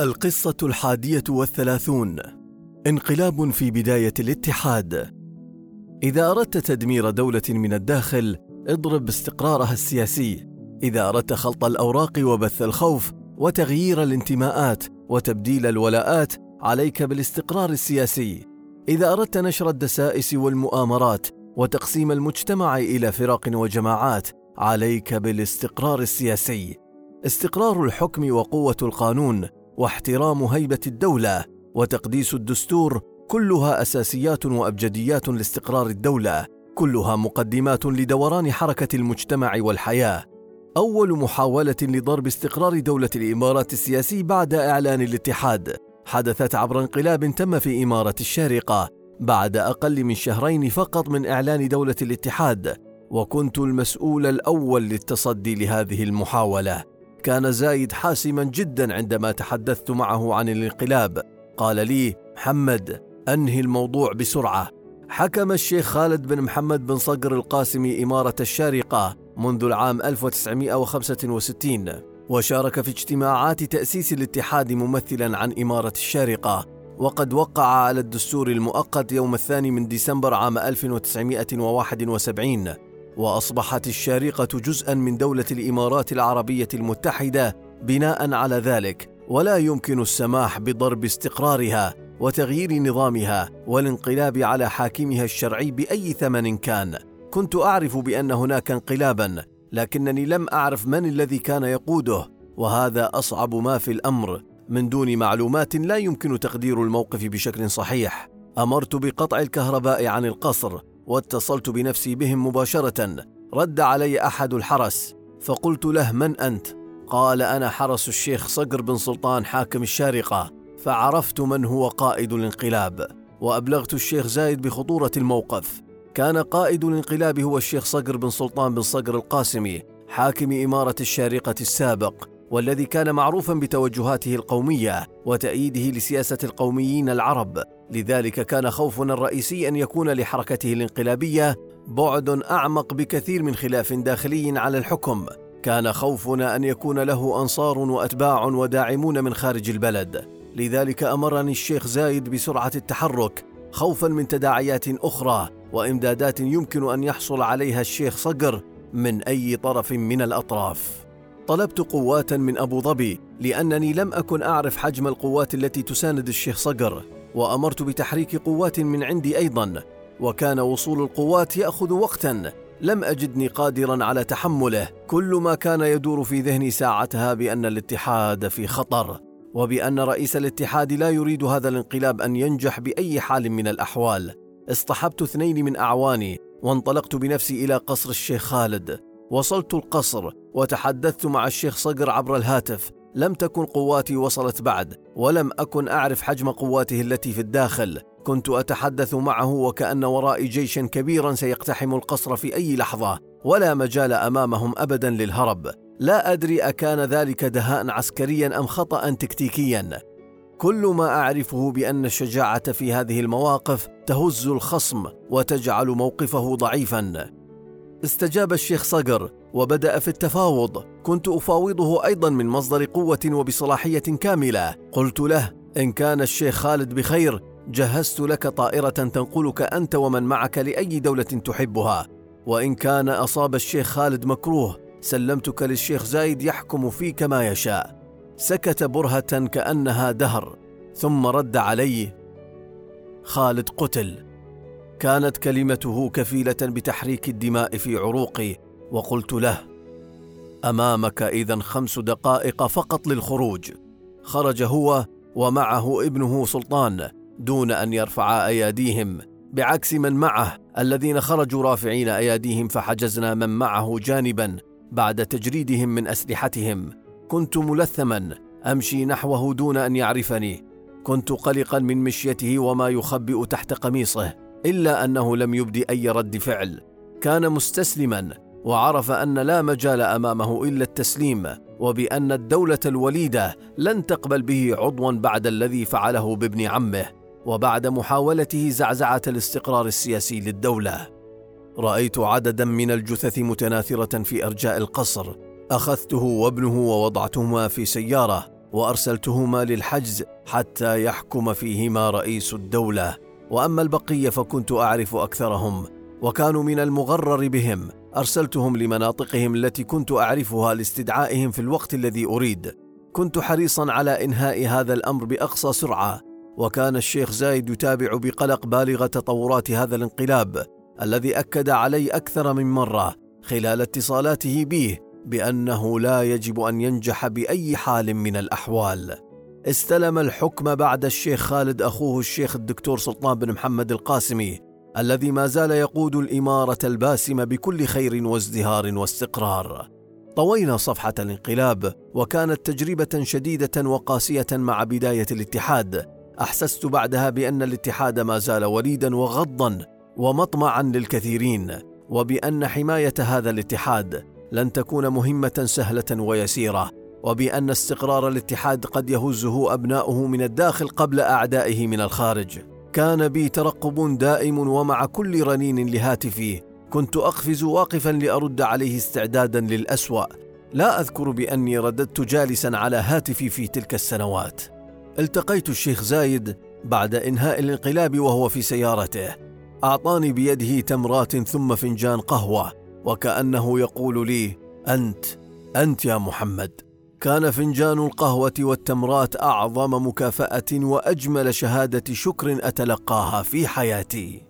القصة الحادية والثلاثون. انقلاب في بداية الاتحاد. إذا أردت تدمير دولة من الداخل اضرب استقرارها السياسي. إذا أردت خلط الأوراق وبث الخوف وتغيير الانتماءات وتبديل الولاءات عليك بالاستقرار السياسي. إذا أردت نشر الدسائس والمؤامرات وتقسيم المجتمع إلى فرق وجماعات عليك بالاستقرار السياسي. استقرار الحكم وقوة القانون واحترام هيبة الدولة وتقديس الدستور كلها أساسيات وأبجديات لاستقرار الدولة كلها مقدمات لدوران حركة المجتمع والحياة. أول محاولة لضرب استقرار دولة الإمارات السياسي بعد إعلان الاتحاد. حدثت عبر انقلاب تم في إمارة الشارقة بعد أقل من شهرين فقط من إعلان دولة الاتحاد. وكنت المسؤول الأول للتصدي لهذه المحاولة. كان زايد حاسما جدا عندما تحدثت معه عن الانقلاب. قال لي محمد أنهي الموضوع بسرعة. حكم الشيخ خالد بن محمد بن صقر القاسمي إمارة الشارقة منذ العام 1965 وشارك في اجتماعات تأسيس الاتحاد ممثلا عن إمارة الشارقة. وقد وقع على الدستور المؤقت يوم الثاني من ديسمبر عام 1971 وأصبحت الشارقة جزءا من دولة الإمارات العربية المتحدة بناء على ذلك ولا يمكن السماح بضرب استقرارها وتغيير نظامها والانقلاب على حاكمها الشرعي بأي ثمن كان. كنت أعرف بأن هناك انقلابا لكنني لم أعرف من الذي كان يقوده وهذا أصعب ما في الأمر. من دون معلومات لا يمكن تقدير الموقف بشكل صحيح. أمرت بقطع الكهرباء عن القصر واتصلت بنفسي بهم مباشرة. رد علي أحد الحرس. فقلت له من أنت؟ قال أنا حرس الشيخ صقر بن سلطان حاكم الشارقة. فعرفت من هو قائد الانقلاب. وأبلغت الشيخ زايد بخطورة الموقف. كان قائد الانقلاب هو الشيخ صقر بن سلطان بن صقر القاسمي حاكم إمارة الشارقة السابق. والذي كان معروفا بتوجهاته القومية وتأييده لسياسة القوميين العرب. لذلك كان خوفنا الرئيسي أن يكون لحركته الانقلابية بعد أعمق بكثير من خلاف داخلي على الحكم. كان خوفنا أن يكون له أنصار وأتباع وداعمون من خارج البلد. لذلك أمرني الشيخ زايد بسرعة التحرك خوفا من تداعيات أخرى وإمدادات يمكن أن يحصل عليها الشيخ صقر من أي طرف من الأطراف. طلبت قوات من أبو ظبي لأنني لم أكن أعرف حجم القوات التي تساند الشيخ صقر وأمرت بتحريك قوات من عندي أيضا وكان وصول القوات يأخذ وقتا لم أجدني قادرا على تحمله. كل ما كان يدور في ذهني ساعتها بأن الاتحاد في خطر وبأن رئيس الاتحاد لا يريد هذا الانقلاب أن ينجح بأي حال من الأحوال. اصطحبت اثنين من أعواني وانطلقت بنفسي إلى قصر الشيخ خالد. وصلت القصر وتحدثت مع الشيخ صقر عبر الهاتف. لم تكن قواتي وصلت بعد ولم أكن أعرف حجم قواته التي في الداخل. كنت أتحدث معه وكأن ورائي جيشا كبيرا سيقتحم القصر في أي لحظة ولا مجال أمامهم ابدا للهرب. لا أدري أكان ذلك دهاء عسكريا أم خطا تكتيكيا. كل ما أعرفه بأن الشجاعة في هذه المواقف تهز الخصم وتجعل موقفه ضعيفا. استجاب الشيخ صقر وبدأ في التفاوض. كنت أفاوضه أيضا من مصدر قوة وبصلاحية كاملة. قلت له إن كان الشيخ خالد بخير جهزت لك طائرة تنقلك أنت ومن معك لأي دولة تحبها. وإن كان أصاب الشيخ خالد مكروه سلمتك للشيخ زايد يحكم فيك ما يشاء. سكت برهة كأنها دهر. ثم رد علي. خالد قتل. كانت كلمته كفيلة بتحريك الدماء في عروقي وقلت له أمامك إذا خمس دقائق فقط للخروج. خرج هو ومعه ابنه سلطان دون أن يرفعا أياديهم بعكس من معه الذين خرجوا رافعين أياديهم فحجزنا من معه جانبا بعد تجريدهم من أسلحتهم. كنت ملثما أمشي نحوه دون أن يعرفني. كنت قلقا من مشيته وما يخبئ تحت قميصه. إلا أنه لم يبدي أي رد فعل. كان مستسلما وعرف أن لا مجال أمامه إلا التسليم وبأن الدولة الوليدة لن تقبل به عضوا بعد الذي فعله بابن عمه وبعد محاولته زعزعة الاستقرار السياسي للدولة. رأيت عددا من الجثث متناثرة في أرجاء القصر. أخذته وابنه ووضعتهما في سيارة وأرسلتهما للحجز حتى يحكم فيهما رئيس الدولة. وأما البقية فكنت أعرف أكثرهم وكانوا من المغرر بهم. أرسلتهم لمناطقهم التي كنت أعرفها لاستدعائهم في الوقت الذي أريد. كنت حريصا على إنهاء هذا الأمر بأقصى سرعة. وكان الشيخ زايد يتابع بقلق بالغ تطورات هذا الانقلاب الذي أكد علي أكثر من مرة خلال اتصالاته به بأنه لا يجب أن ينجح بأي حال من الأحوال. استلم الحكم بعد الشيخ خالد أخوه الشيخ الدكتور سلطان بن محمد القاسمي الذي ما زال يقود الإمارة الباسمه بكل خير وازدهار واستقرار. طوينا صفحة الانقلاب وكانت تجربة شديدة وقاسية مع بداية الاتحاد. أحسست بعدها بأن الاتحاد ما زال وليدا وغضا ومطمعا للكثيرين وبأن حماية هذا الاتحاد لن تكون مهمة سهلة ويسيرة. وبأن استقرار الاتحاد قد يهزه أبناؤه من الداخل قبل أعدائه من الخارج. كان بي ترقب دائم ومع كل رنين لهاتفي كنت أقفز واقفا لأرد عليه استعدادا للأسوأ. لا أذكر بأني رددت جالسا على هاتفي في تلك السنوات. التقيت الشيخ زايد بعد إنهاء الانقلاب وهو في سيارته. أعطاني بيده تمرات ثم فنجان قهوة وكأنه يقول لي أنت أنت يا محمد. كان فنجان القهوة والتمرات أعظم مكافأة وأجمل شهادة شكر أتلقاها في حياتي.